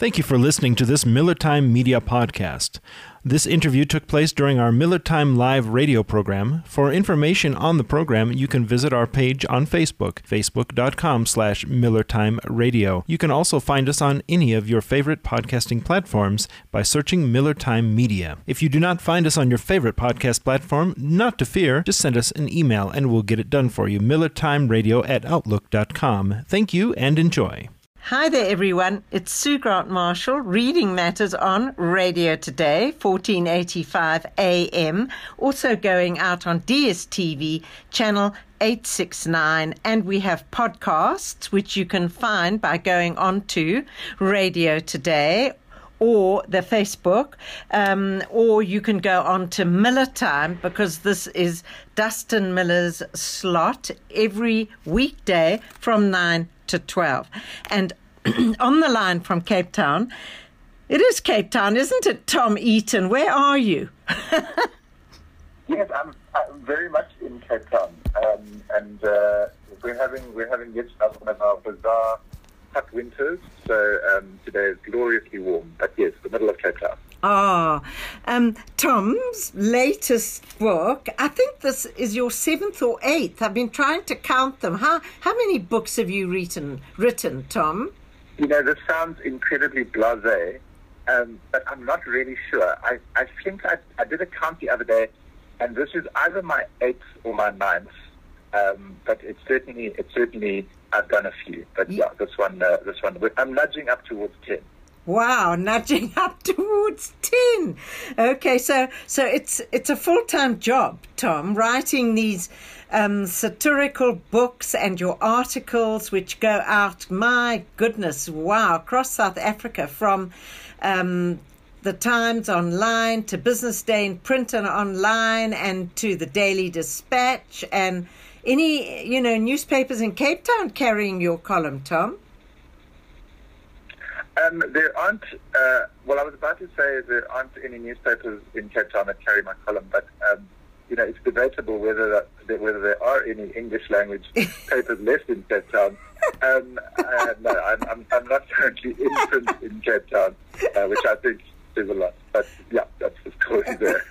Thank you for listening to this Miller Time Media podcast. This interview took place during our Miller Time Live radio program. For information on the program, you can visit our page on Facebook, facebook.com slash millertimeradio. You can also find us on any of your favorite podcasting platforms by searching Miller Time Media. If you do not find us on your favorite podcast platform, not to fear, just send us an email and we'll get it done for you. millertimeradio at outlook.com. Thank you and enjoy. Hi there, everyone. It's Sue Grant Marshall reading matters on Radio Today, 1485 AM, also going out on DSTV, channel 869. And we have podcasts, which you can find by going on to Radio Today or the Facebook, um, or you can go on to Miller Time because this is Dustin Miller's slot every weekday from 9 to 12. And on the line from Cape Town, it is Cape Town, isn't it, Tom Eaton? Where are you? yes, I'm, I'm, very much in Cape Town, um, and uh, we're having we're having yet another one of our bizarre hot winters. So um, today is gloriously warm, but yes, the middle of Cape Town. Ah, um, Tom's latest book. I think this is your seventh or eighth. I've been trying to count them. How how many books have you written? Written, Tom? You know, this sounds incredibly blasé, um, but I'm not really sure. I I think I I did a count the other day, and this is either my eighth or my ninth. Um, but it's certainly it's certainly I've done a few. But yeah, this one uh, this one I'm nudging up towards ten. Wow, nudging up towards ten. Okay, so so it's it's a full time job, Tom, writing these um, satirical books and your articles, which go out. My goodness, wow, across South Africa from. Um, the Times online to Business Day in print and online and to the Daily Dispatch and any, you know, newspapers in Cape Town carrying your column, Tom? Um, there aren't. Uh, well, I was about to say there aren't any newspapers in Cape Town that carry my column, but um, you know, it's debatable whether that, whether there are any English language papers left in Cape Town. Um, uh, no, I'm, I'm, I'm, not currently in print in Cape Town, uh, which I think is a lot. But yeah, that's the story there.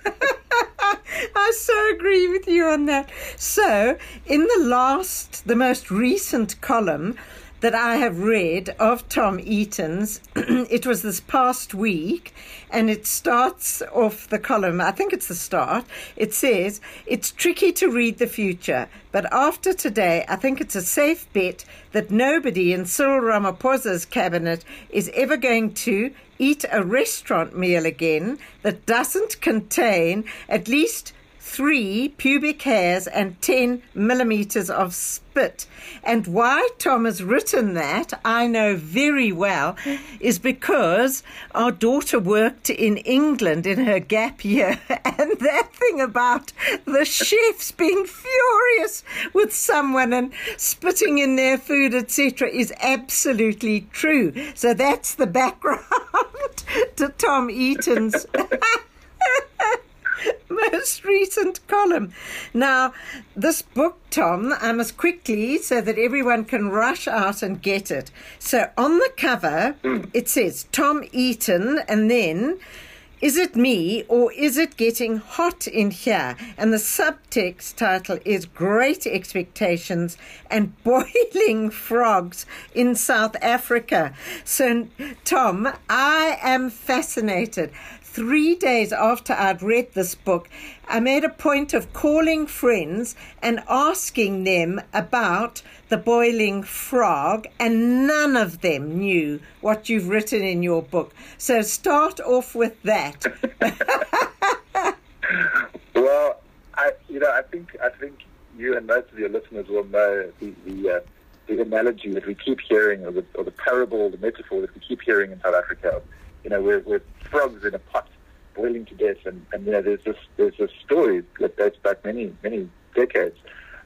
I so agree with you on that. So, in the last, the most recent column, that I have read of Tom Eaton's. it was this past week, and it starts off the column. I think it's the start. It says, It's tricky to read the future, but after today, I think it's a safe bet that nobody in Cyril Ramaphosa's cabinet is ever going to eat a restaurant meal again that doesn't contain at least three pubic hairs and 10 millimeters of spit. And why Tom has written that, I know very well, mm. is because our daughter worked in England in her gap year. And that thing about the chefs being furious with someone and spitting in their food, etc., is absolutely true. So that's the background to Tom Eaton's. most recent column. Now, this book, Tom, I must quickly, so that everyone can rush out and get it. So on the cover, it says Tom Eaton, and then. Is it me or is it getting hot in here? And the subtext title is Great Expectations and Boiling Frogs in South Africa. So, Tom, I am fascinated three days after I'd read this book, I made a point of calling friends and asking them about the boiling frog, and none of them knew what you've written in your book. So start off with that. well, I, you know, I think I think you and most of your listeners will know the the, uh, the analogy that we keep hearing, or the, or the parable, the metaphor that we keep hearing in South Africa. You know, we're, we're frogs in a pot boiling to death. And, and you know, there's this there's this story that dates back many many decades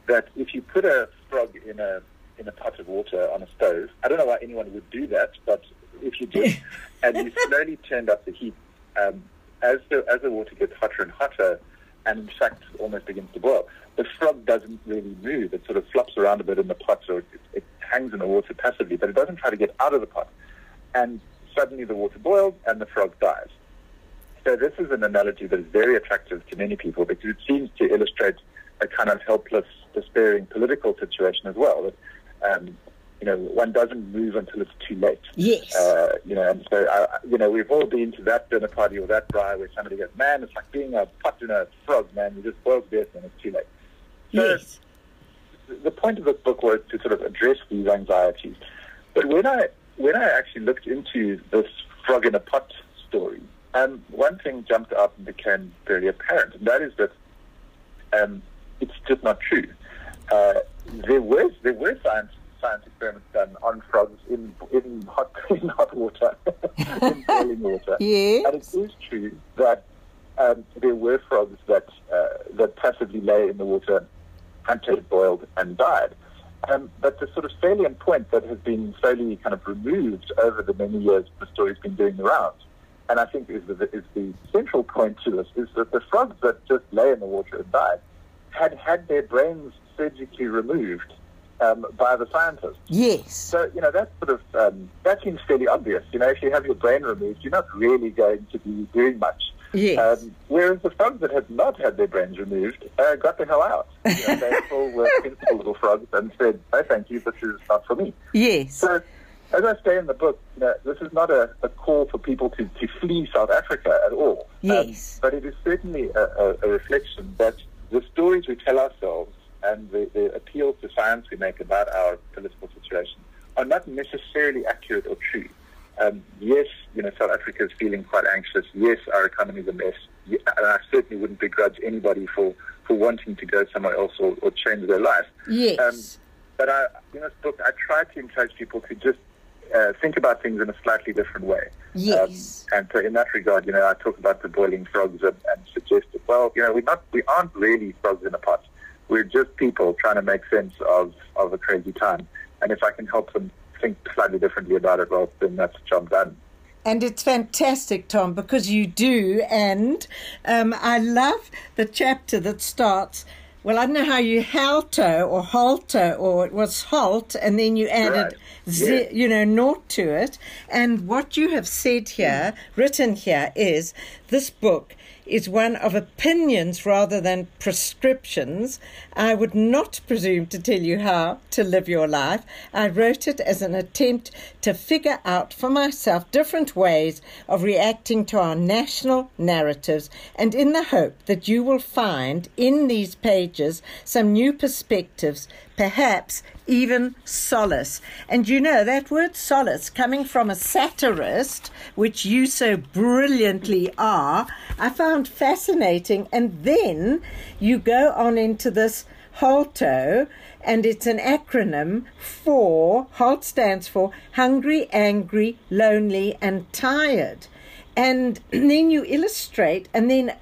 that if you put a frog in a in a pot of water on a stove, I don't know why anyone would do that, but if you did, and you slowly turned up the heat, um, as the as the water gets hotter and hotter, and in fact almost begins to boil, the frog doesn't really move. It sort of flops around a bit in the pot, or it, it hangs in the water passively, but it doesn't try to get out of the pot. And suddenly the water boils and the frog dies. So this is an analogy that is very attractive to many people because it seems to illustrate a kind of helpless, despairing political situation as well. That, um, you know, one doesn't move until it's too late. Yes. Uh, you know, and so, uh, you know, we've all been to that dinner party or that braai where somebody goes, man, it's like being a pot in a frog, man. You just boil to death and it's too late. So yes. the point of this book was to sort of address these anxieties. But when I when I actually looked into this frog in a pot story, um, one thing jumped out and became very apparent, and that is that um, it's just not true. Uh, there was there were science science experiments done on frogs in in hot in hot water, in boiling water, Yes. and it is true that um, there were frogs that uh, that passively lay in the water until it boiled and died. Um, but the sort of salient point that has been slowly kind of removed over the many years the story's been doing the rounds, and I think is the, is the central point to this, is that the frogs that just lay in the water and died had had their brains surgically removed um, by the scientists. Yes. So, you know, that's sort of, um, that seems fairly obvious. You know, if you have your brain removed, you're not really going to be doing much. Yes. Um, whereas the frogs that had not had their brains removed uh, got the hell out. You know, they all were sensible little frogs and said, no, thank you, this is not for me. yes. So, as I say in the book, you know, this is not a, a call for people to, to flee South Africa at all. Yes. Um, but it is certainly a, a, a reflection that the stories we tell ourselves and the, the appeals to science we make about our political situation are not necessarily accurate or true. Um, yes, you know, South Africa is feeling quite anxious. Yes, our economy is a mess. And I certainly wouldn't begrudge anybody for, for wanting to go somewhere else or, or change their life. Yes. Um, but I, in this book, I try to encourage people to just uh, think about things in a slightly different way. Yes. Um, and so, in that regard, you know, I talk about the boiling frogs and, and suggest that, well, you know, we're not, we aren't really frogs in a pot. We're just people trying to make sense of, of a crazy time. And if I can help them think slightly differently about it, well, then that's job done. And it's fantastic, Tom, because you do. And um, I love the chapter that starts. Well, I don't know how you halto or halter, or it was halt, and then you added, Right. ze- you know, naught to it. And what you have said here, written here, is this book is one of opinions rather than prescriptions. I would not presume to tell you how to live your life. I wrote it as an attempt to figure out for myself different ways of reacting to our national narratives, and in the hope that you will find in these pages some new perspectives, perhaps even solace. And you know, that word solace coming from a satirist, which you so brilliantly are, I found fascinating. And then you go on into this HALTO, and it's an acronym for, HALT stands for hungry, angry, lonely, and tired. And then you illustrate, and then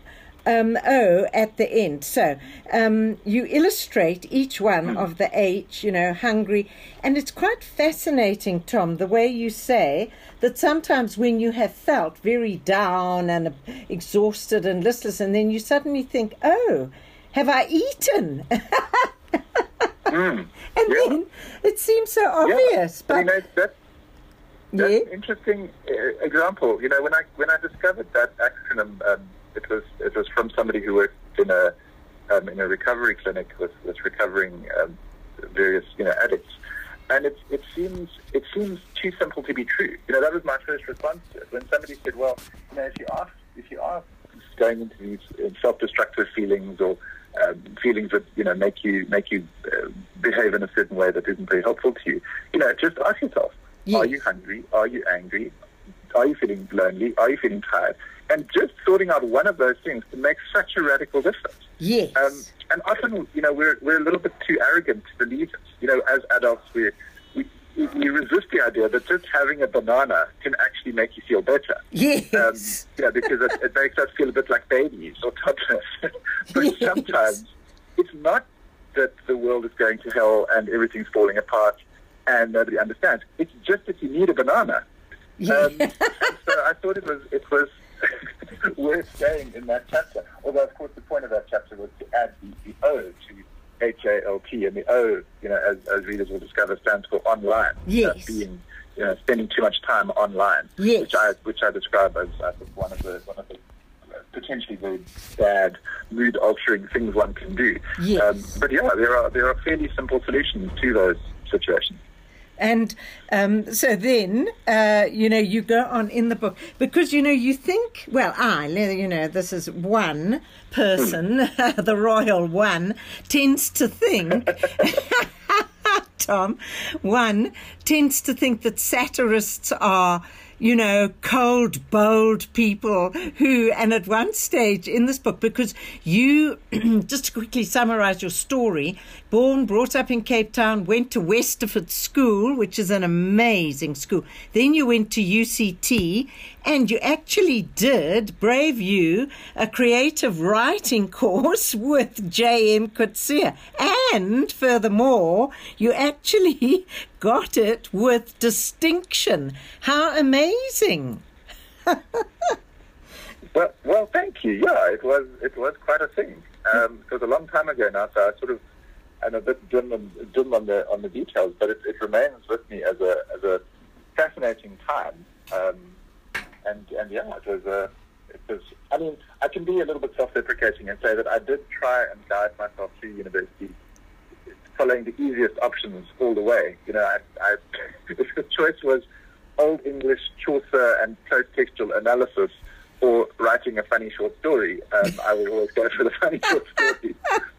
um, O at the end. So um, you illustrate each one of the H, you know, hungry. And it's quite fascinating, Tom, the way you say that sometimes when you have felt very down and exhausted and listless, and then you suddenly think, oh, have I eaten? Mm. And Yeah. then it seems so obvious. Yeah. But you know, that's, that's Yeah. an interesting uh, example. You know, when I when I discovered that acronym, um, it was it was from somebody who worked in a um, in a recovery clinic with, with recovering um, various you know addicts, and it it seems it seems too simple to be true. You know, that was my first response to it. When somebody said, "Well, you know, if you are if you are going into these uh, self-destructive feelings or um, feelings that you know make you make you uh, behave in a certain way that isn't very helpful to you. You know, just ask yourself: Are you hungry? Are you angry? Are you feeling lonely? Are you feeling tired? And just sorting out one of those things can make such a radical difference. yes. Um, and often, you know, we're we're a little bit too arrogant to believe it. You know, as adults, we we we resist the idea that just having a banana can actually make you feel better. yes. Um, you know, because it, it makes us feel a bit like babies or toddlers. but Yes. sometimes it's not that the world is going to hell and everything's falling apart and nobody understands. It's just that you need a banana. Um, so I thought it was it was worth saying in that chapter. Although, of course, the point of that chapter was to add the, the O to H A L T, and the O, you know, as, as readers will discover, stands for online. Yes. Uh, being you know, spending too much time online, Yes. which I which I describe as I think one of the one of the potentially very bad mood altering things one can do. Yes. Um, but yeah, there are there are fairly simple solutions to those situations. And um, so then, uh, you know, you go on in the book. Because, you know, you think, well, I, you know, this is one person, the royal one, tends to think, Tom, one tends to think that satirists are you know, cold, bold people who, and at one stage in this book, because you, just to quickly summarize your story, born, brought up in Cape Town, went to Westerford School, which is an amazing school. Then you went to UCT, and you actually did, brave you, a creative writing course with J.M. Coetzee. And furthermore, you actually got it with distinction. How amazing! well, well, thank you. Yeah, it was it was quite a thing. Um, it was a long time ago now, so I sort of I'm a bit dim on, dim on the on the details, but it, it remains with me as a as a fascinating time. Um, and and yeah, it was a it was. I mean, I can be a little bit self-deprecating and say that I did try and guide myself through university following the easiest options all the way. You know, I, I, if the choice was Old English, Chaucer, and post-textual analysis, or writing a funny short story, um, I would always go for the funny short story.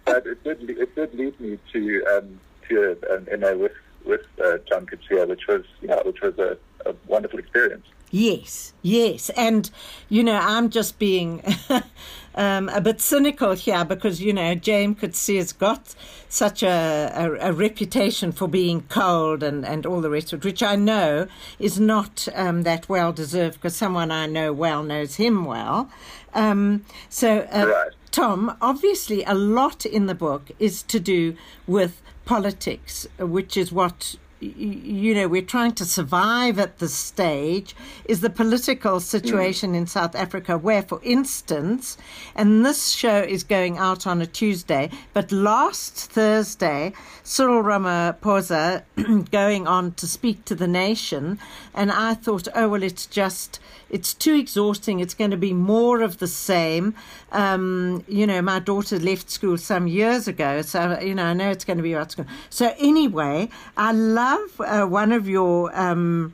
but it did, it did lead me to um, to um, you know with with uh, John Coetzee, which was yeah, which was a, a wonderful experience. Yes, yes. And, you know, I'm just being um, a bit cynical here because, you know, James Coetzee has got such a, a, a, reputation for being cold and, and all the rest of it, which I know is not um, that well deserved because someone I know well knows him well. Um, so, uh, right. Tom, obviously, a lot in the book is to do with politics, which is what you know, we're trying to survive at this stage is the political situation mm. in South Africa, where, for instance, and this show is going out on a Tuesday, but last Thursday, Cyril Ramaphosa going on to speak to the nation, and I thought, oh, well, it's just it's too exhausting. It's going to be more of the same. Um, you know, my daughter left school some years ago, so you know I know it's going to be about school. So anyway, I love uh, one of your. Um,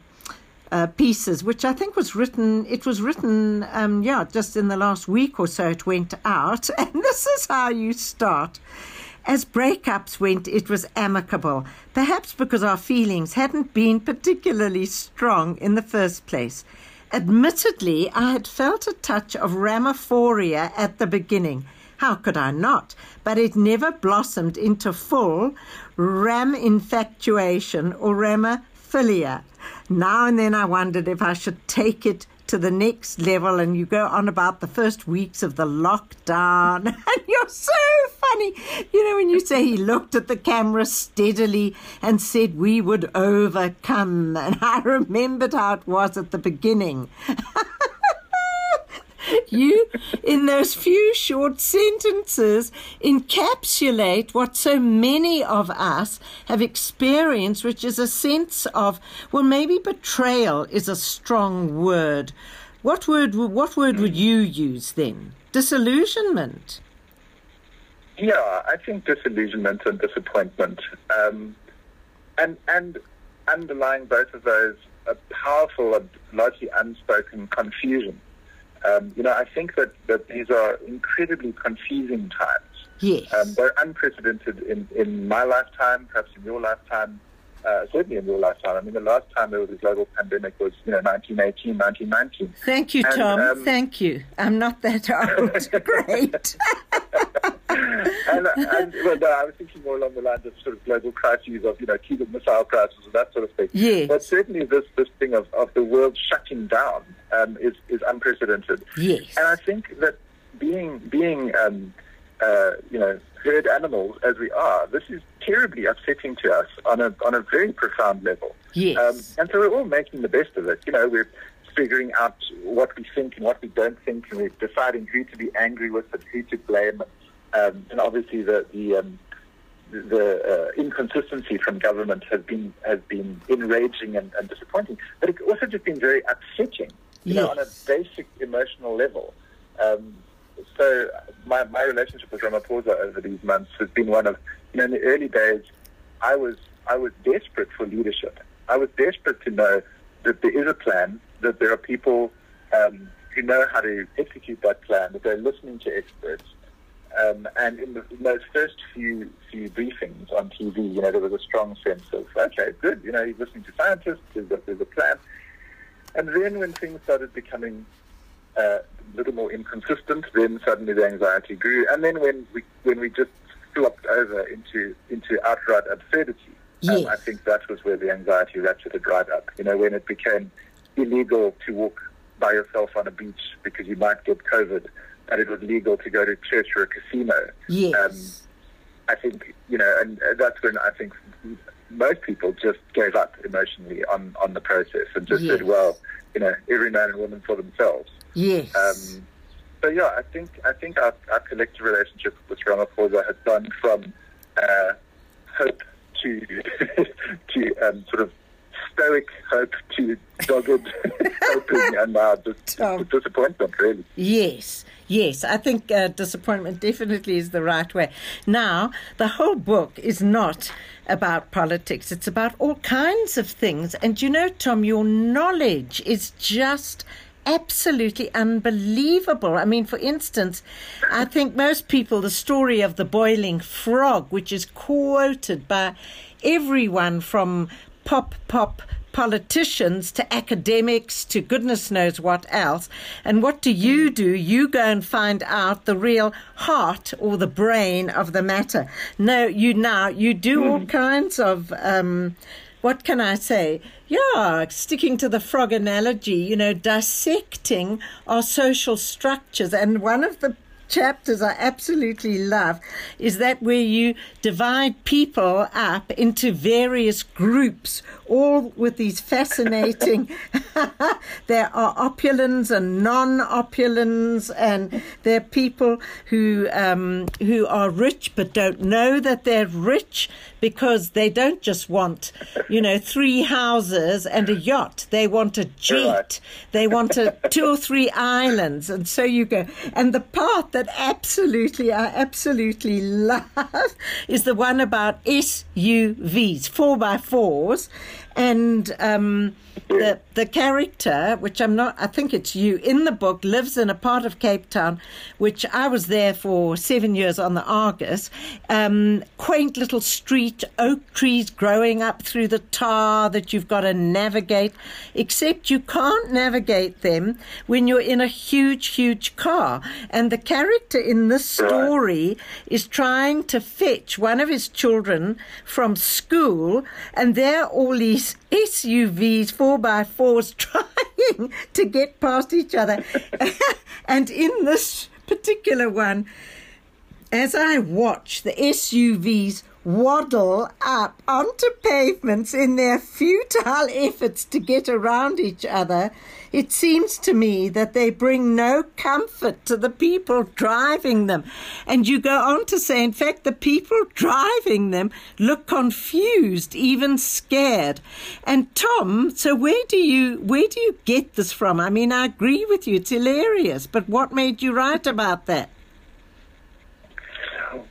uh, pieces, which I think was written. It was written, um, yeah, just in the last week or so. It went out, and this is how you start. As breakups went, it was amicable, perhaps because our feelings hadn't been particularly strong in the first place. Admittedly, I had felt a touch of ramaphoria at the beginning. How could I not? But it never blossomed into full ram infatuation or ramaphilia. Now and then I wondered if I should take it to the next level and you go on about the first weeks of the lockdown. And you're so funny. You know when you say he looked at the camera steadily and said we would overcome. And i remembered how it was at the beginning you, in those few short sentences, encapsulate what so many of us have experienced, which is a sense of, well, maybe betrayal is a strong word. What word, what word would you use then? Disillusionment. Yeah, I think disillusionment and disappointment. Um, and, and underlying both of those, a powerful and largely unspoken confusion. Um, you know, I think that, that these are incredibly confusing times. Yes. Um, they're unprecedented in, in my lifetime, perhaps in your lifetime, uh, certainly in your lifetime. I mean, the last time there was a global pandemic was, you know, 1918, 1919. Thank you, And, Tom. um, Thank you. I'm not that old. Great. and, and well, no, I was thinking more along the lines of sort of global crises of, you know, Cuban Missile Crisis and that sort of thing. Yes. But certainly this, this thing of, of the world shutting down um, is, is unprecedented. Yes. And I think that being, being um, uh, you know, herd animals as we are, this is terribly upsetting to us on a, on a very profound level. Yes. Um, and so we're all making the best of it. You know, we're figuring out what we think and what we don't think, and we're deciding who to be angry with and who to blame. Um, and obviously, the the, um, the uh, inconsistency from government has been has been enraging and, and, disappointing, but it's also just been very upsetting, you yes. know, on a basic emotional level. Um, so my my relationship with Ramaphosa over these months has been one of, you know, in the early days, I was I was desperate for leadership. I was desperate to know that there is a plan, that there are people um, who know how to execute that plan, that they're listening to experts, um, and in, the, in, those first few few briefings on TV, you know, there was a strong sense of, okay, good, you know, he's listening to scientists, there's a, there's a plan. And then when things started becoming uh, a little more inconsistent, then suddenly the anxiety grew. And then when we when we just flopped over into into outright absurdity, yes. um, I think that was where the anxiety ratcheted right up. You know, when it became illegal to walk by yourself on a beach because you might get COVID and it was legal to go to church or a casino. Yes. Um, I think, you know, and that's when I think most people just gave up emotionally on, on the process and just yes. said, well, you know, every man and woman for themselves. Yes. Um, so yeah, I think I think our, our collective relationship with Ramaphosa has gone from uh, hope to to um, sort of stoic hope to dogged hoping and just disappointment, really. Yes. Yes, I think uh, disappointment definitely is the right way. Now, the whole book is not about politics, it's about all kinds of things. And you know, Tom, your knowledge is just absolutely unbelievable. I mean, for instance, I think most people, the story of the boiling frog, which is quoted by everyone from pop pop politicians to academics to goodness knows what else. And what do you do? You go and find out the real heart or the brain of the matter. No, you now, you do all hmm. kinds of. Um, what can I say? Yeah, sticking to the frog analogy, you know, dissecting our social structures. And one of the chapters I absolutely love is that where you divide people up into various groups, all with these fascinating. there are opulents and non-opulents, and there are people who um, who are rich but don't know that they're rich because they don't just want, you know, three houses and a yacht. They want a jet. They want a, two or three islands, and so you go. And the part that absolutely I absolutely love is the one about SUVs, four by fours, and um, the the character, which I'm not, I think it's you in the book, lives in a part of Cape Town, which I was there for seven years on the Argus. Um, quaint little street, oak trees growing up through the tar that you've got to navigate. Except you can't navigate them when you're in a huge, huge car. And the character in this story is trying to fetch one of his children from school, and they're all these SUVs, four by fours, trying to get past each other. and in this particular one, as I watch the SUVs waddle up onto pavements in their futile efforts to get around each other, it seems to me that they bring no comfort to the people driving them. And you go on to say, in fact, the people driving them look confused, even scared. And Tom, so where do you where do you get this from? I mean, I agree with you; it's hilarious. But what made you write about that?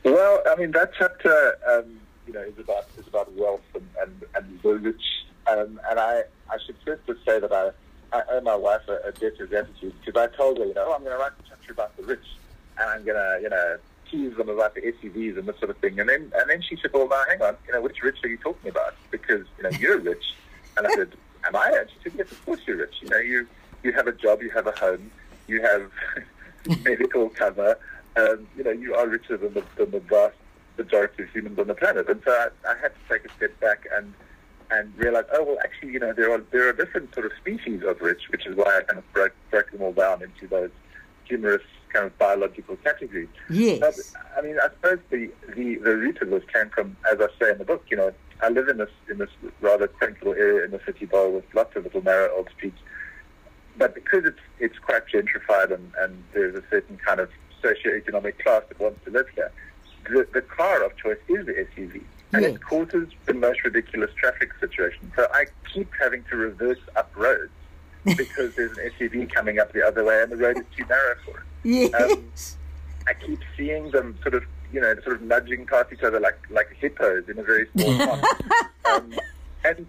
Well, I mean, that chapter, um, you know, is about is about wealth and and, and the rich. Um, and I, I should first just say that I, I owe my wife a, a debt of gratitude because I told her, you know, oh, I'm going to write a chapter about the rich, and I'm going to, you know, tease them about the SUVs and this sort of thing. And then and then she said, well, now hang on, you know, which rich are you talking about? Because you know, you're rich. And I said, am I? And she said, yes, of course you're rich. You know, you you have a job, you have a home, you have medical cover um, you know, you are richer than the, than the vast majority of humans on the planet. And so I, I had to take a step back and and realize, oh well, actually, you know, there are there are different sort of species of rich, which is why I kind of broke broke them all down into those humorous kind of biological categories. Yes. But, I mean, I suppose the, the the root of this came from, as I say in the book, you know, I live in this in this rather quaint little area in the city bowl with lots of little narrow old streets. But because it's it's quite gentrified and, and there's a certain kind of socioeconomic class that wants to live here. the, the car of choice is the SUV. And Yes. it causes the most ridiculous traffic situation. So I keep having to reverse up roads because there's an SUV coming up the other way and the road is too narrow for it. Yes. I keep seeing them sort of, you know, sort of nudging past each other like like hippos in a very small pond. um, and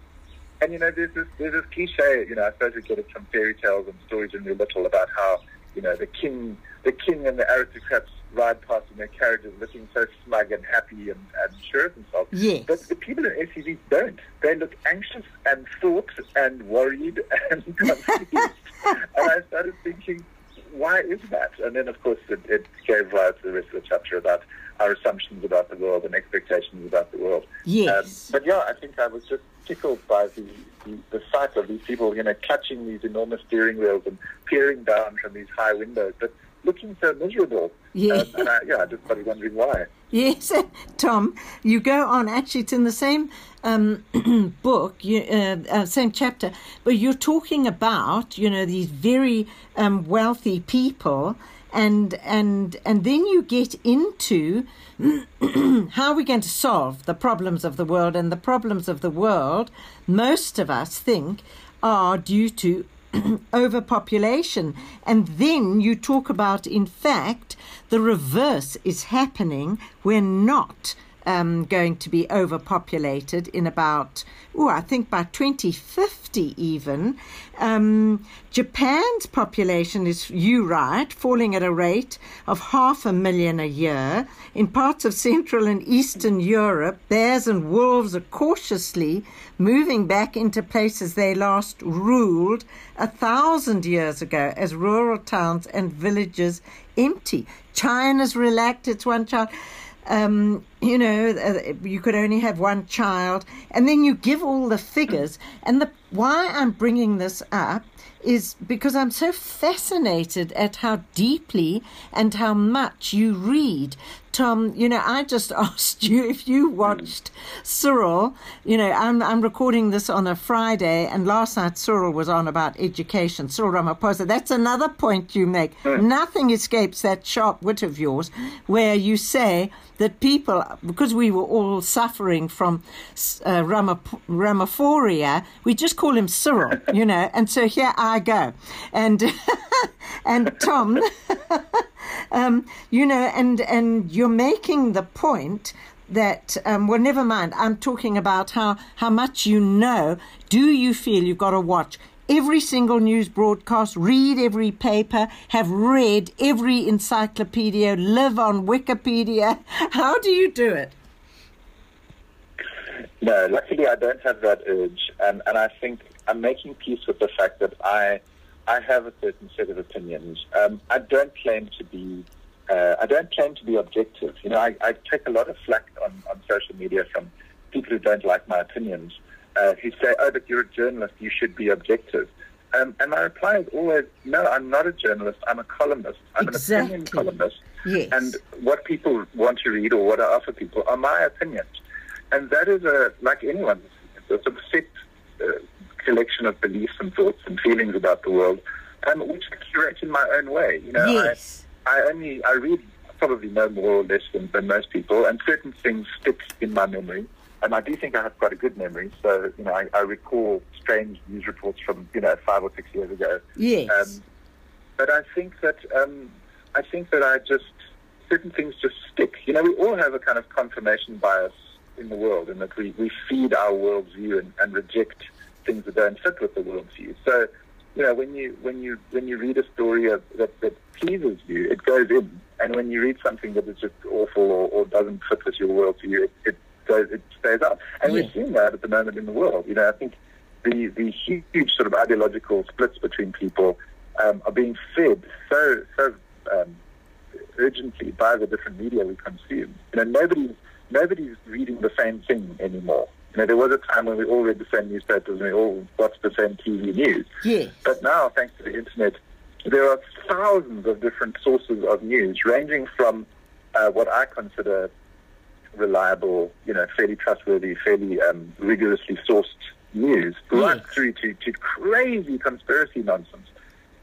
and you know, there's this there's this cliche, you know, I suppose we get it from fairy tales and stories when we were little about how you know the king the king and the aristocrats ride past in their carriages looking so smug and happy and, and sure of themselves. Yes. But the people in SUVs don't. They look anxious and thought and worried and confused. and I started thinking, why is that? And then, of course, it, it gave rise to the rest of the chapter about our assumptions about the world and expectations about the world. Yes. Um, but yeah, I think I was just tickled by the, the, the sight of these people, you know, clutching these enormous steering wheels and peering down from these high windows, but looking so miserable. Yeah. Um, and I, yeah, I just started wondering why. Yes, Tom, you go on. Actually, it's in the same um, book, you, uh, uh, same chapter, but you're talking about, you know, these very um, wealthy people, and and and then you get into how are we going to solve the problems of the world, and the problems of the world, most of us think, are due to overpopulation. And then you talk about, in fact, the reverse is happening. We're not um, going to be overpopulated in about, oh, I think by 2050 even. Um, Japan's population is, you right, falling at a rate of half a million a year. In parts of Central and Eastern Europe, bears and wolves are cautiously moving back into places they last ruled a thousand years ago as rural towns and villages empty. China's relaxed its one child um, you know, uh, you could only have one child, and then you give all the figures. And the why I'm bringing this up is because I'm so fascinated at how deeply and how much you read. Tom, you know, I just asked you if you watched Cyril. You know, I'm I'm recording this on a Friday, and last night Cyril was on about education. Cyril Ramaphosa. That's another point you make. Nothing escapes that sharp wit of yours, where you say that people, because we were all suffering from uh, Ramap- Ramaphoria, we just call him Cyril, you know. And so here I go, and and Tom. Um, you know, and and you're making the point that um, well, never mind. I'm talking about how how much you know. Do you feel you've got to watch? Every single news broadcast, read every paper, have read every encyclopedia, live on Wikipedia. How do you do it? No, luckily I don't have that urge, and and I think I'm making peace with the fact that I I have a certain set of opinions. Um, I don't claim to be uh, I don't claim to be objective. You know, I, I take a lot of flack on, on social media from people who don't like my opinions, uh, who say, "Oh, but you're a journalist; you should be objective." Um, and my reply is always, "No, I'm not a journalist. I'm a columnist. I'm Exactly. an opinion columnist." Yes. And what people want to read or what I offer people are my opinions. And that is a, like anyone, it's a set uh, collection of beliefs and thoughts and feelings about the world, um, which I curate in my own way. You know, Yes. I, I only, I read probably no more or less than, than most people, and certain things stick in my memory. And I do think I have quite a good memory. So, you know, I, I recall strange news reports from, you know, five or six years ago. Yes. Um, but I think that um, I think that I just certain things just stick. You know, we all have a kind of confirmation bias in the world, in that we, we feed our worldview and, and reject things that don't fit with the worldview. So, you know, when you when you when you read a story of, that that pleases you, it goes in, and when you read something that is just awful or, or doesn't fit with your worldview, it, it goes it stays up. And Yeah. we're seeing that at the moment in the world. You know, I think the the huge sort of ideological splits between people um, are being fed so so um, urgently by the different media we consume. You know, nobody's nobody's reading the same thing anymore. You know, there was a time when we all read the same newspapers and we all watched the same TV news. Yes. But now, thanks to the internet, there are thousands of different sources of news, ranging from uh, what I consider reliable, you know, fairly trustworthy, fairly um, rigorously sourced news, right through to, to crazy conspiracy nonsense.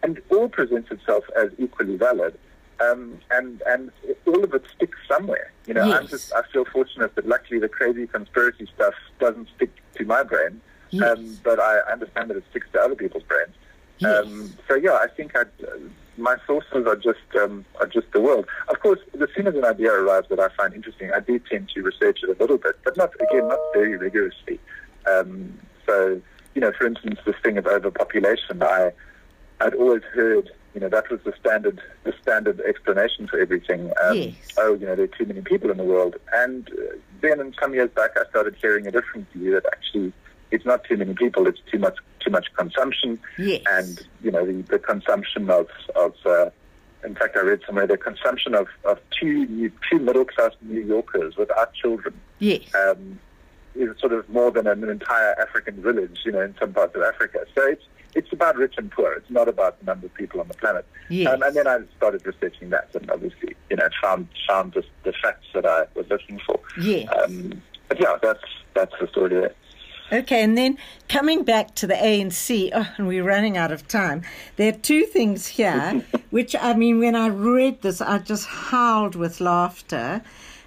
And all presents itself as equally valid. Um, and and all of it sticks somewhere. You know, Yes. I'm just I feel fortunate that luckily the crazy conspiracy stuff doesn't stick to my brain. Yes. Um, but I understand that it sticks to other people's brains. Yes. Um, so yeah, I think I, uh, my sources are just um, are just the world. Of course, as soon as an idea arrives that I find interesting, I do tend to research it a little bit, but not again not very rigorously. Um, so you know, for instance, this thing of overpopulation, I I'd always heard you know that was the standard the standard explanation for everything. Um, Yes. Oh, you know, there are too many people in the world, and uh, then in some years back, I started hearing a different view that actually it's not too many people; it's too much too much consumption Yes. and you know the, the consumption of of uh, in fact I read somewhere the consumption of, of two new, two middle class New Yorkers without children yes. um, is sort of more than an entire African village you know in some parts of Africa so it's it's about rich and poor it's not about the number of people on the planet Yes. um, and then I started researching that and obviously you know found found the, the facts that I was looking for Yes. um, but yeah that's that's the story there. Okay, and then coming back to the ANC, oh, and we're running out of time. There are two things here, which I mean, when I read this, I just howled with laughter.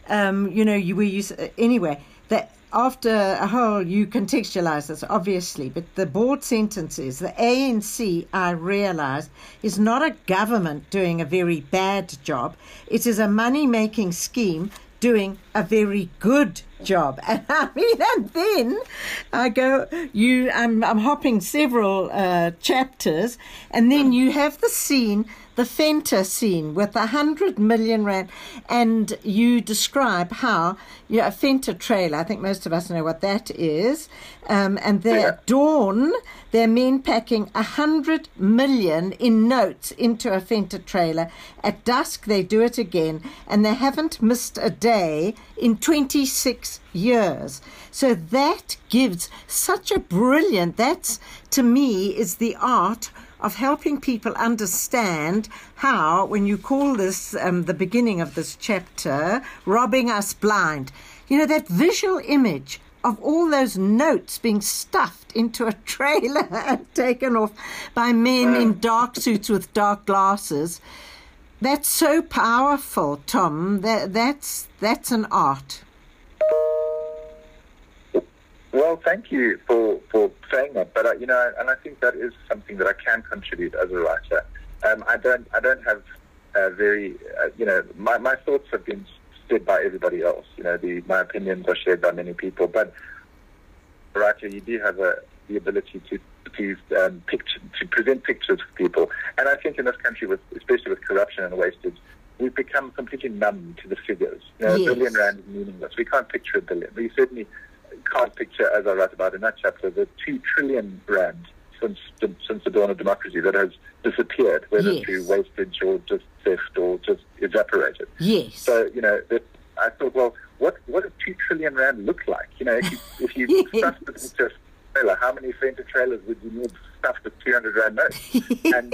Um, you know, you were you anyway. That after a whole, you contextualize this obviously, but the board sentence is the ANC. I realize, is not a government doing a very bad job. It is a money-making scheme doing a very good job. And I mean, and then I go, you, I'm, I'm hopping several uh, chapters, and then you have the scene, the Venter scene with a hundred million rand, and you describe how you know, a Venter trailer. I think most of us know what that is, um, and they're Yeah. at dawn. They're men packing a hundred million in notes into a Venter trailer. At dusk, they do it again, and they haven't missed a day in 26 years. So that gives such a brilliant, that's to me is the art of helping people understand how, when you call this um, the beginning of this chapter, robbing us blind, you know, that visual image of all those notes being stuffed into a trailer and taken off by men in dark suits with dark glasses. That's so powerful, Tom. That, that's that's an art. Well, thank you for, for saying that. But uh, you know, and I think that is something that I can contribute as a writer. Um, I don't I don't have uh, very uh, you know my, my thoughts have been said by everybody else. You know, the my opinions are shared by many people. But writer, you do have a, the ability to to um, picture to present pictures for people. And I think in this country, with especially with corruption and wastage. We've become completely numb to the figures. You know, Yes. A billion rand is meaningless. We can't picture a billion. We certainly can't picture, as I write about in that chapter, the two trillion rand since the, since the dawn of democracy that has disappeared, whether Yes. through wastage or just theft or just evaporated. Yes. So you know, that I thought, well, what what does two trillion rand look like? You know, if you if you Yes. stuffed it into a trailer, how many Venter trailers would you need stuffed with two hundred rand notes? And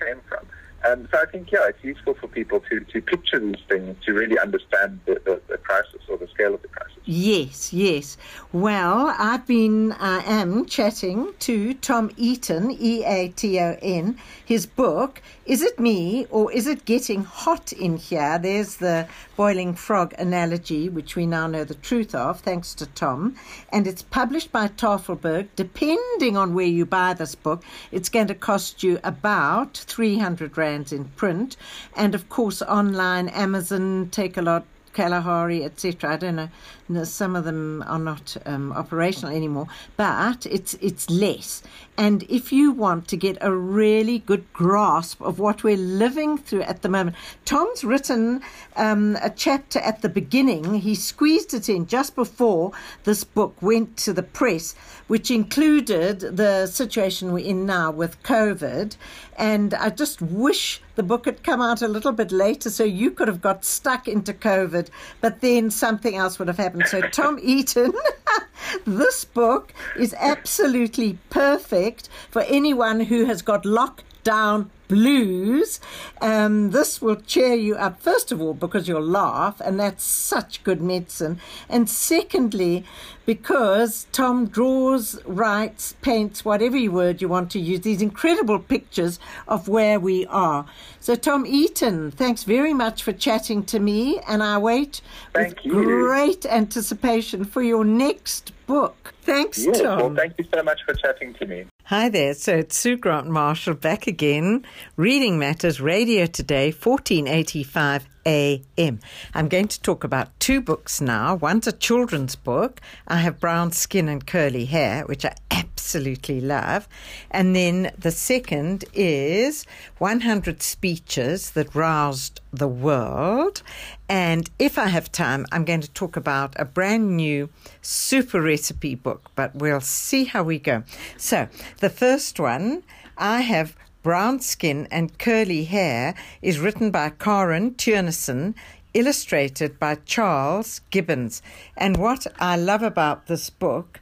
came from. Um, so I think, yeah, it's useful for people to, to picture these things to really understand the, the, the crisis or the scale of the crisis. Yes, yes. Well, I've been, I am chatting to Tom Eaton, E A T O N. His book, Is It Me or Is It Getting Hot in Here? There's the boiling frog analogy, which we now know the truth of, thanks to Tom. And it's published by Tafelberg. Depending on where you buy this book, it's going to cost you about 300 rands in print. And of course, online, Amazon, Takealot, Kalahari, etc. I don't know. No, some of them are not um, operational anymore, but it's it's less. And if you want to get a really good grasp of what we're living through at the moment, Tom's written um, a chapter at the beginning. He squeezed it in just before this book went to the press, which included the situation we're in now with COVID. And I just wish the book had come out a little bit later so you could have got stuck into COVID, but then something else would have happened. So, Tom Eaton, this book is absolutely perfect for anyone who has got lockdown blues. Um, this will cheer you up, first of all, because you'll laugh, and that's such good medicine. And secondly, because Tom draws, writes, paints, whatever word you want to use, these incredible pictures of where we are. So, Tom Eaton, thanks very much for chatting to me, and I wait Thank with you. great anticipation for your next book. Thanks, Yes, Tom. well, thank you so much for chatting to me. Hi there. So it's Sue Grant Marshall back again. Reading Matters Radio today, 1485 AM. I'm going to talk about two books now. One's a children's book. I have brown skin and curly hair, which I absolutely love. And then the second is 100 speeches that roused the world. And if I have time, I'm going to talk about a brand new super recipe book, but we'll see how we go. So, the first one, I have Brown Skin and Curly Hair, is written by Karen Theunissen, illustrated by Charles Gibbons. And what I love about this book,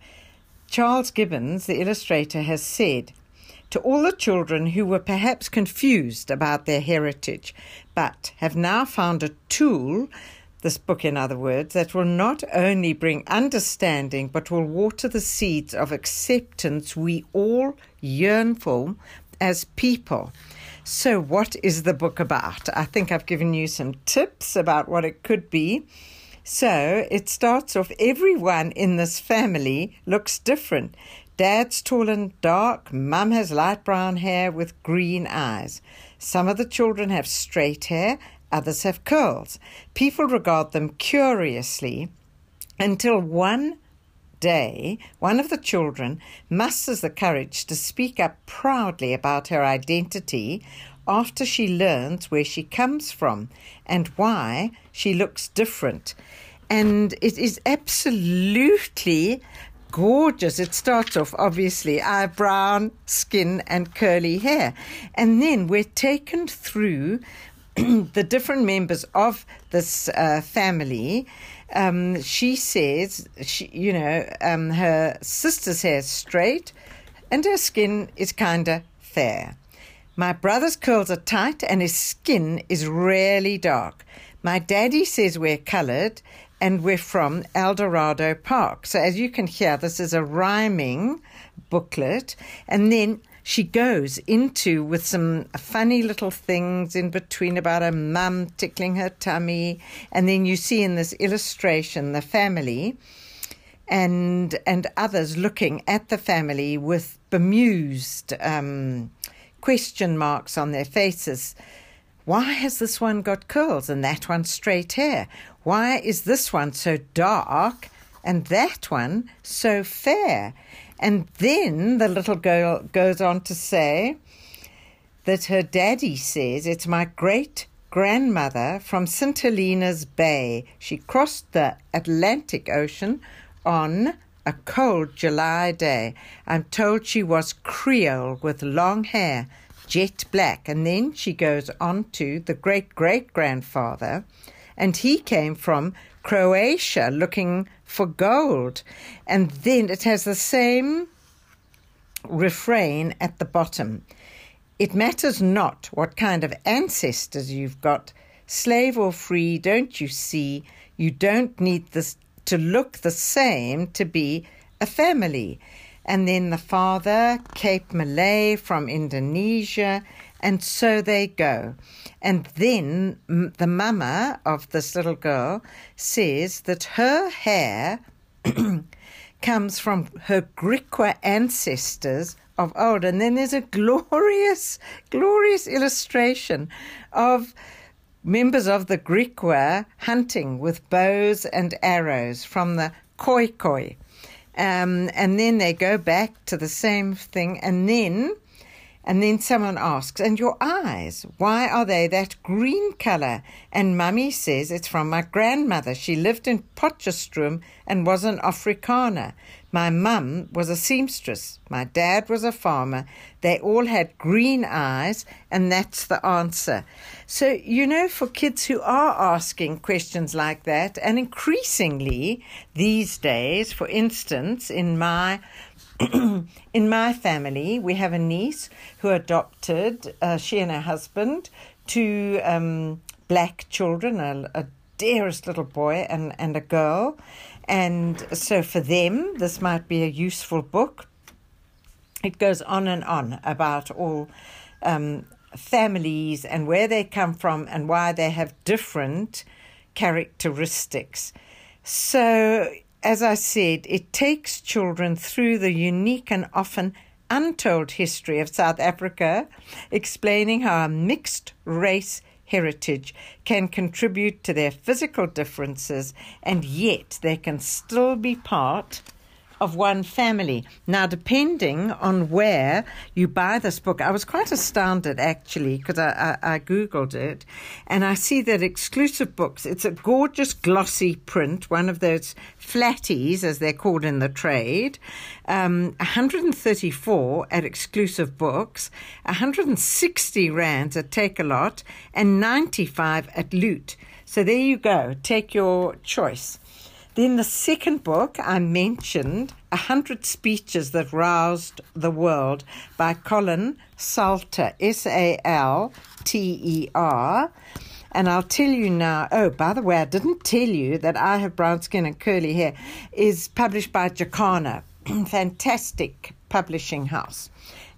Charles Gibbons, the illustrator, has said, to all the children who were perhaps confused about their heritage, but have now found a tool, this book, in other words, that will not only bring understanding but will water the seeds of acceptance we all yearn for as people. So, what is the book about? I think I've given you some tips about what it could be. So, it starts off everyone in this family looks different. Dad's tall and dark, Mum has light brown hair with green eyes. Some of the children have straight hair, others have curls. People regard them curiously until one day, one of the children musters the courage to speak up proudly about her identity after she learns where she comes from and why she looks different. And it is absolutely gorgeous. It starts off, obviously, eye brown skin and curly hair. And then we're taken through the different members of this uh, family. Um, she says, she, you know, um, her sister's hair is straight and her skin is kind of fair. My brother's curls are tight and his skin is really dark. My daddy says we're colored and we're from El Dorado Park. So, as you can hear, this is a rhyming booklet. And then she goes into with some funny little things in between about her mum tickling her tummy. And then you see in this illustration the family and and others looking at the family with bemused um, question marks on their faces. Why has this one got curls and that one straight hair? Why is this one so dark and that one so fair? And then the little girl goes on to say that her daddy says it's my great grandmother from St. Helena's Bay. She crossed the Atlantic Ocean on a cold July day. I'm told she was Creole with long hair, jet black. And then she goes on to the great great grandfather, and he came from Croatia looking for gold. And then it has the same refrain at the bottom. It matters not what kind of ancestors you've got, slave or free, don't you see? You don't need this to look the same to be a family. And then the father, Cape Malay from Indonesia, and so they go. And then the mama of this little girl says that her hair comes from her Griqua ancestors of old. And then there's a glorious, glorious illustration of members of the Griqua hunting with bows and arrows from the Khoikhoi. Um, and then they go back to the same thing. And then And then someone asks, And your eyes, why are they that green colour? And mummy says, It's from my grandmother. She lived in Potchefstroom and was an Afrikaner. My mum was a seamstress. My dad was a farmer. They all had green eyes, and that's the answer. So, you know, for kids who are asking questions like that, and increasingly these days, for instance, in my in my family, we have a niece who adopted, uh, she and her husband, two um, black children, a, a, dearest little boy and, and a girl. And so for them, this might be a useful book. It goes on and on about all um, families and where they come from and why they have different characteristics. So as I said, it takes children through the unique and often untold history of South Africa, explaining how a mixed race heritage can contribute to their physical differences and yet they can still be part of one family. Now, depending on where you buy this book, I was quite astounded actually because I, I, I, Googled it and I see that exclusive books, it's a gorgeous glossy print, one of those flatties as they're called in the trade, um, 134 at exclusive books, 160 rands at Takealot, and 95 at Loot. So there you go, take your choice. Then the second book I mentioned, A Hundred Speeches That Roused the World by Colin Salter, S A L T E R. And I'll tell you now, oh, by the way, I didn't tell you that I Have Brown Skin and Curly Hair is published by Jacana, fantastic publishing house.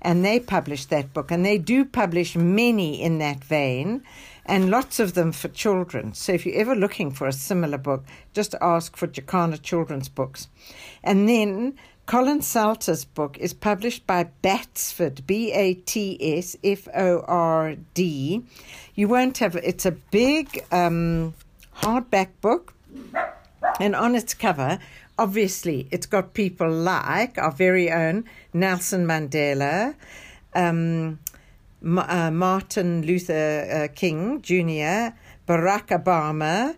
And they published that book, and they do publish many in that vein and lots of them for children. So if you're ever looking for a similar book, just ask for Jacana Children's Books. And then Colin Salter's book is published by Batsford, B A T S F O R D. You won't have it's a big um, hardback book, and on its cover, obviously, it's got people like our very own Nelson Mandela. Um, uh, Martin Luther uh, King Jr., Barack Obama,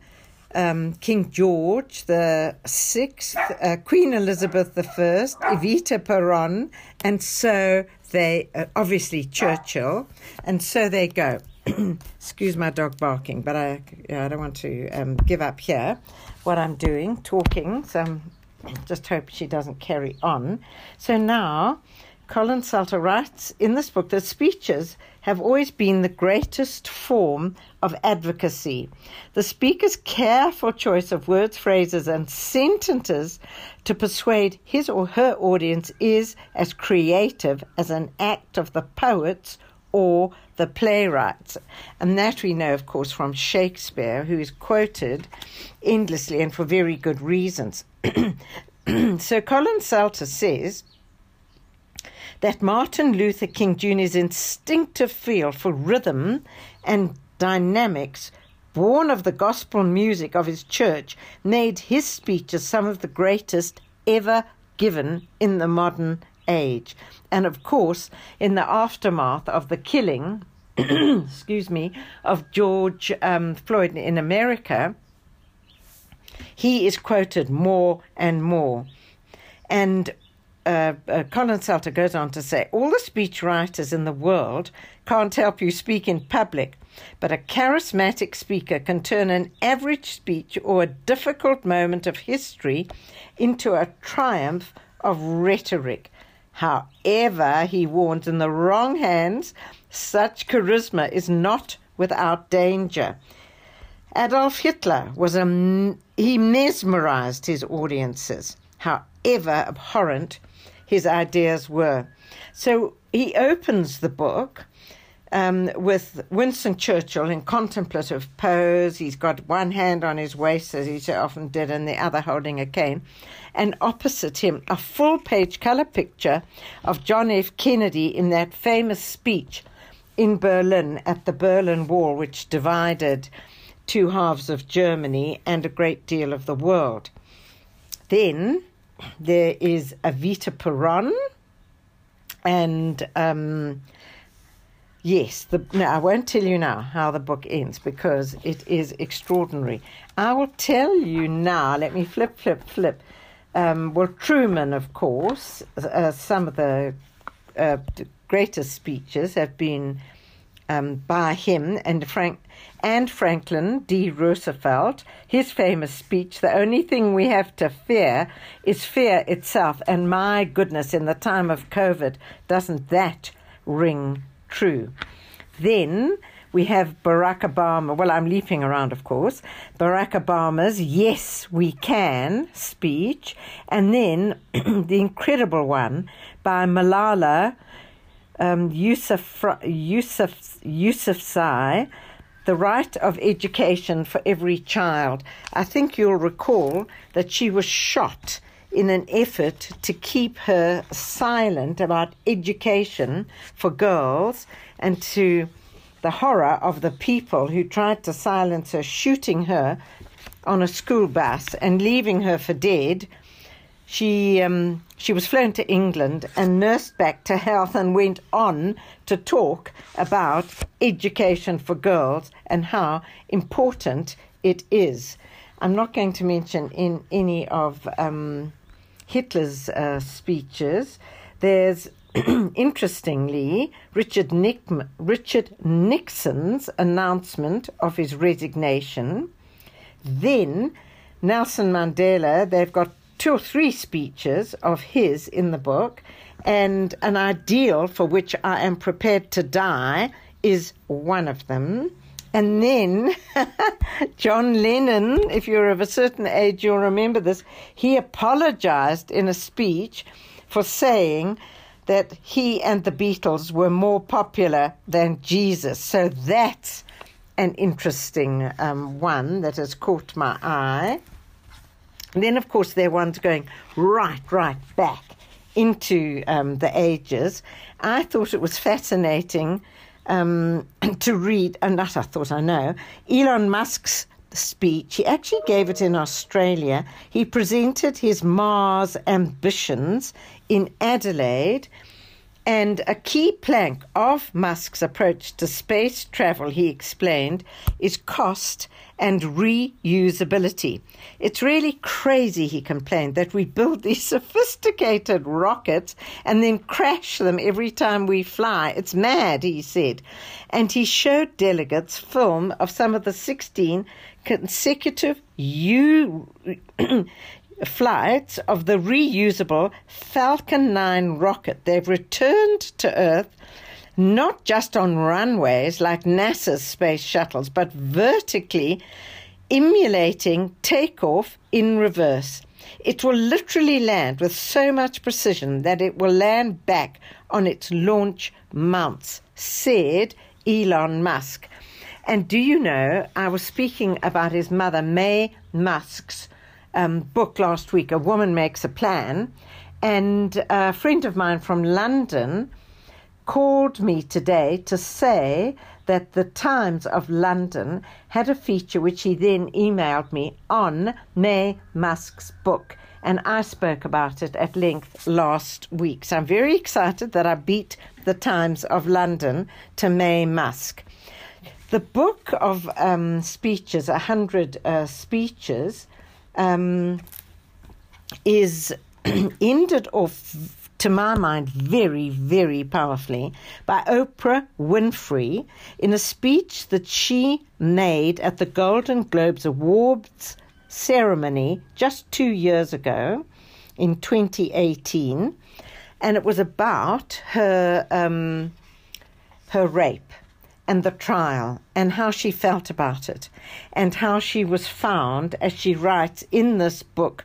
um, King George the Sixth, uh, Queen Elizabeth the First, Evita Peron, and so they uh, obviously Churchill, and so they go. Excuse my dog barking, but I I don't want to um, give up here. What I'm doing, talking, so I'm just hope she doesn't carry on. So now Colin Salter writes in this book that speeches have always been the greatest form of advocacy. The speaker's careful choice of words, phrases, and sentences to persuade his or her audience is as creative as an act of the poets or the playwrights. And that we know, of course, from Shakespeare, who is quoted endlessly and for very good reasons. so Colin Salter says, that Martin Luther King Jr.'s instinctive feel for rhythm and dynamics, born of the gospel music of his church, made his speeches some of the greatest ever given in the modern age. And of course, in the aftermath of the killing, excuse me, of George um, Floyd in America, he is quoted more and more. And uh, uh, Colin Salter goes on to say all the speech writers in the world can't help you speak in public, but a charismatic speaker can turn an average speech or a difficult moment of history into a triumph of rhetoric. However, he warns, in the wrong hands, such charisma is not without danger. Adolf Hitler was a he mesmerized his audiences. However abhorrent his ideas were. So he opens the book um, with Winston Churchill in contemplative pose. He's got one hand on his waist, as he so often did, and the other holding a cane. And opposite him, a full page color picture of John F. Kennedy in that famous speech in Berlin at the Berlin Wall, which divided two halves of Germany and a great deal of the world. Then there is Evita Peron and um, Yes, the, I won't tell you now how the book ends because it is extraordinary. I will tell you now. Let me flip, flip, flip. Um, well, Truman, of course, uh, some of the uh, greatest speeches have been um, by him and Frank and Franklin D. Roosevelt. His famous speech: "The only thing we have to fear is fear itself." And my goodness, in the time of COVID, doesn't that ring true? Then we have Barack Obama. Well, I'm leaping around, of course. Barack Obama's "Yes, we can" speech, and then the incredible one by Malala um, Yusuf, Yusuf, Yousafzai, the right of education for every child. I think you'll recall that she was shot in an effort to keep her silent about education for girls and to the horror of the people who tried to silence her, shooting her on a school bus and leaving her for dead she um, she was flown to England and nursed back to health and went on to talk about education for girls and how important it is. I'm not going to mention in any of um, Hitler's uh, speeches. There's interestingly Richard, Nick, Richard Nixon's announcement of his resignation. Then Nelson Mandela. They've got two or three speeches of his in the book, and an ideal for which I am prepared to die is one of them. And then John Lennon, if you're of a certain age, you'll remember this, he apologized in a speech for saying that he and the Beatles were more popular than Jesus. So that's an interesting um, one that has caught my eye. And then, of course, there are ones going right, right back into um, the ages. I thought it was fascinating um, to read, and that I thought I know, Elon Musk's speech. He actually gave it in Australia. He presented his Mars ambitions in Adelaide. And a key plank of Musk's approach to space travel, he explained, is cost and reusability. It's really crazy, he complained, that we build these sophisticated rockets and then crash them every time we fly. It's mad, he said. And he showed delegates film of some of the 16 consecutive U. Uh, flights of the reusable Falcon 9 rocket. They've returned to Earth not just on runways like NASA's space shuttles, but vertically emulating takeoff in reverse. It will literally land with so much precision that it will land back on its launch mounts, said Elon Musk. And do you know, I was speaking about his mother, May Musk's um, book last week, A Woman Makes a Plan. And a friend of mine from London called me today to say that the Times of London had a feature which he then emailed me on May Musk's book. And I spoke about it at length last week. So I'm very excited that I beat the Times of London to May Musk. The book of um, speeches, 100 uh, speeches, um, is ended off to my mind, very, very powerfully by Oprah Winfrey in a speech that she made at the Golden Globes Awards ceremony just two years ago in 2018. And it was about her, um, her rape and the trial and how she felt about it and how she was found, as she writes in this book,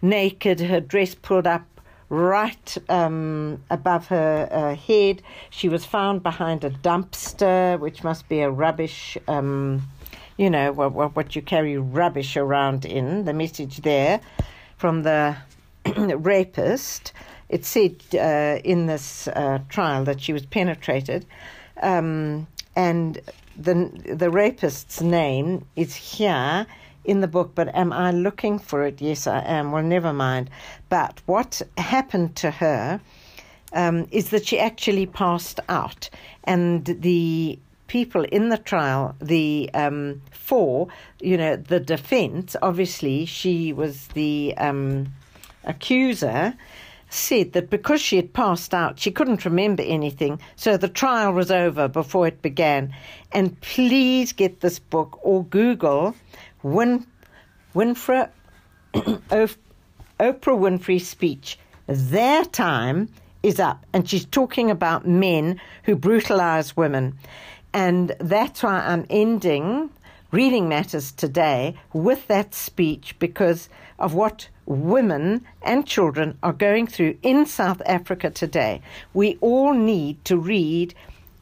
naked, her dress pulled up right um, above her uh, head. She was found behind a dumpster, which must be a rubbish, um, you know, what, what you carry rubbish around in. The message there from the rapist. It said uh, in this uh, trial that she was penetrated, um, and the the rapist's name is here in the book, but am I looking for it? Yes, I am. Well, never mind. But what happened to her um, is that she actually passed out, and the people in the trial, the um, four, you know, the defense, obviously she was the um, accuser, said that because she had passed out, she couldn't remember anything, so the trial was over before it began. And please get this book or Google Win- Winfrey, Oprah Winfrey's speech. Their time is up, and she's talking about men who brutalize women. And that's why I'm ending Reading Matters today with that speech because of what women and children are going through in South Africa today. We all need to read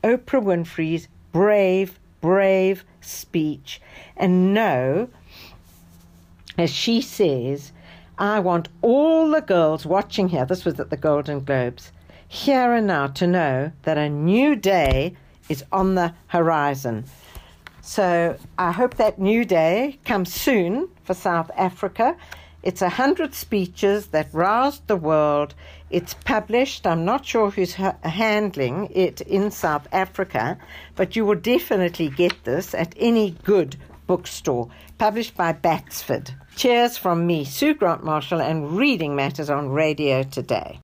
Oprah Winfrey's brave, brave speech and know, as she says, I want all the girls watching here, this was at the Golden Globes, here and now to know that a new day is on the horizon. So I hope that new day comes soon for South Africa. It's a hundred speeches that roused the world. It's published. I'm not sure who's ha- handling it in South Africa, but you will definitely get this at any good bookstore. Published by Batsford. Cheers from me, Sue Grant Marshall, and Reading Matters on Radio today.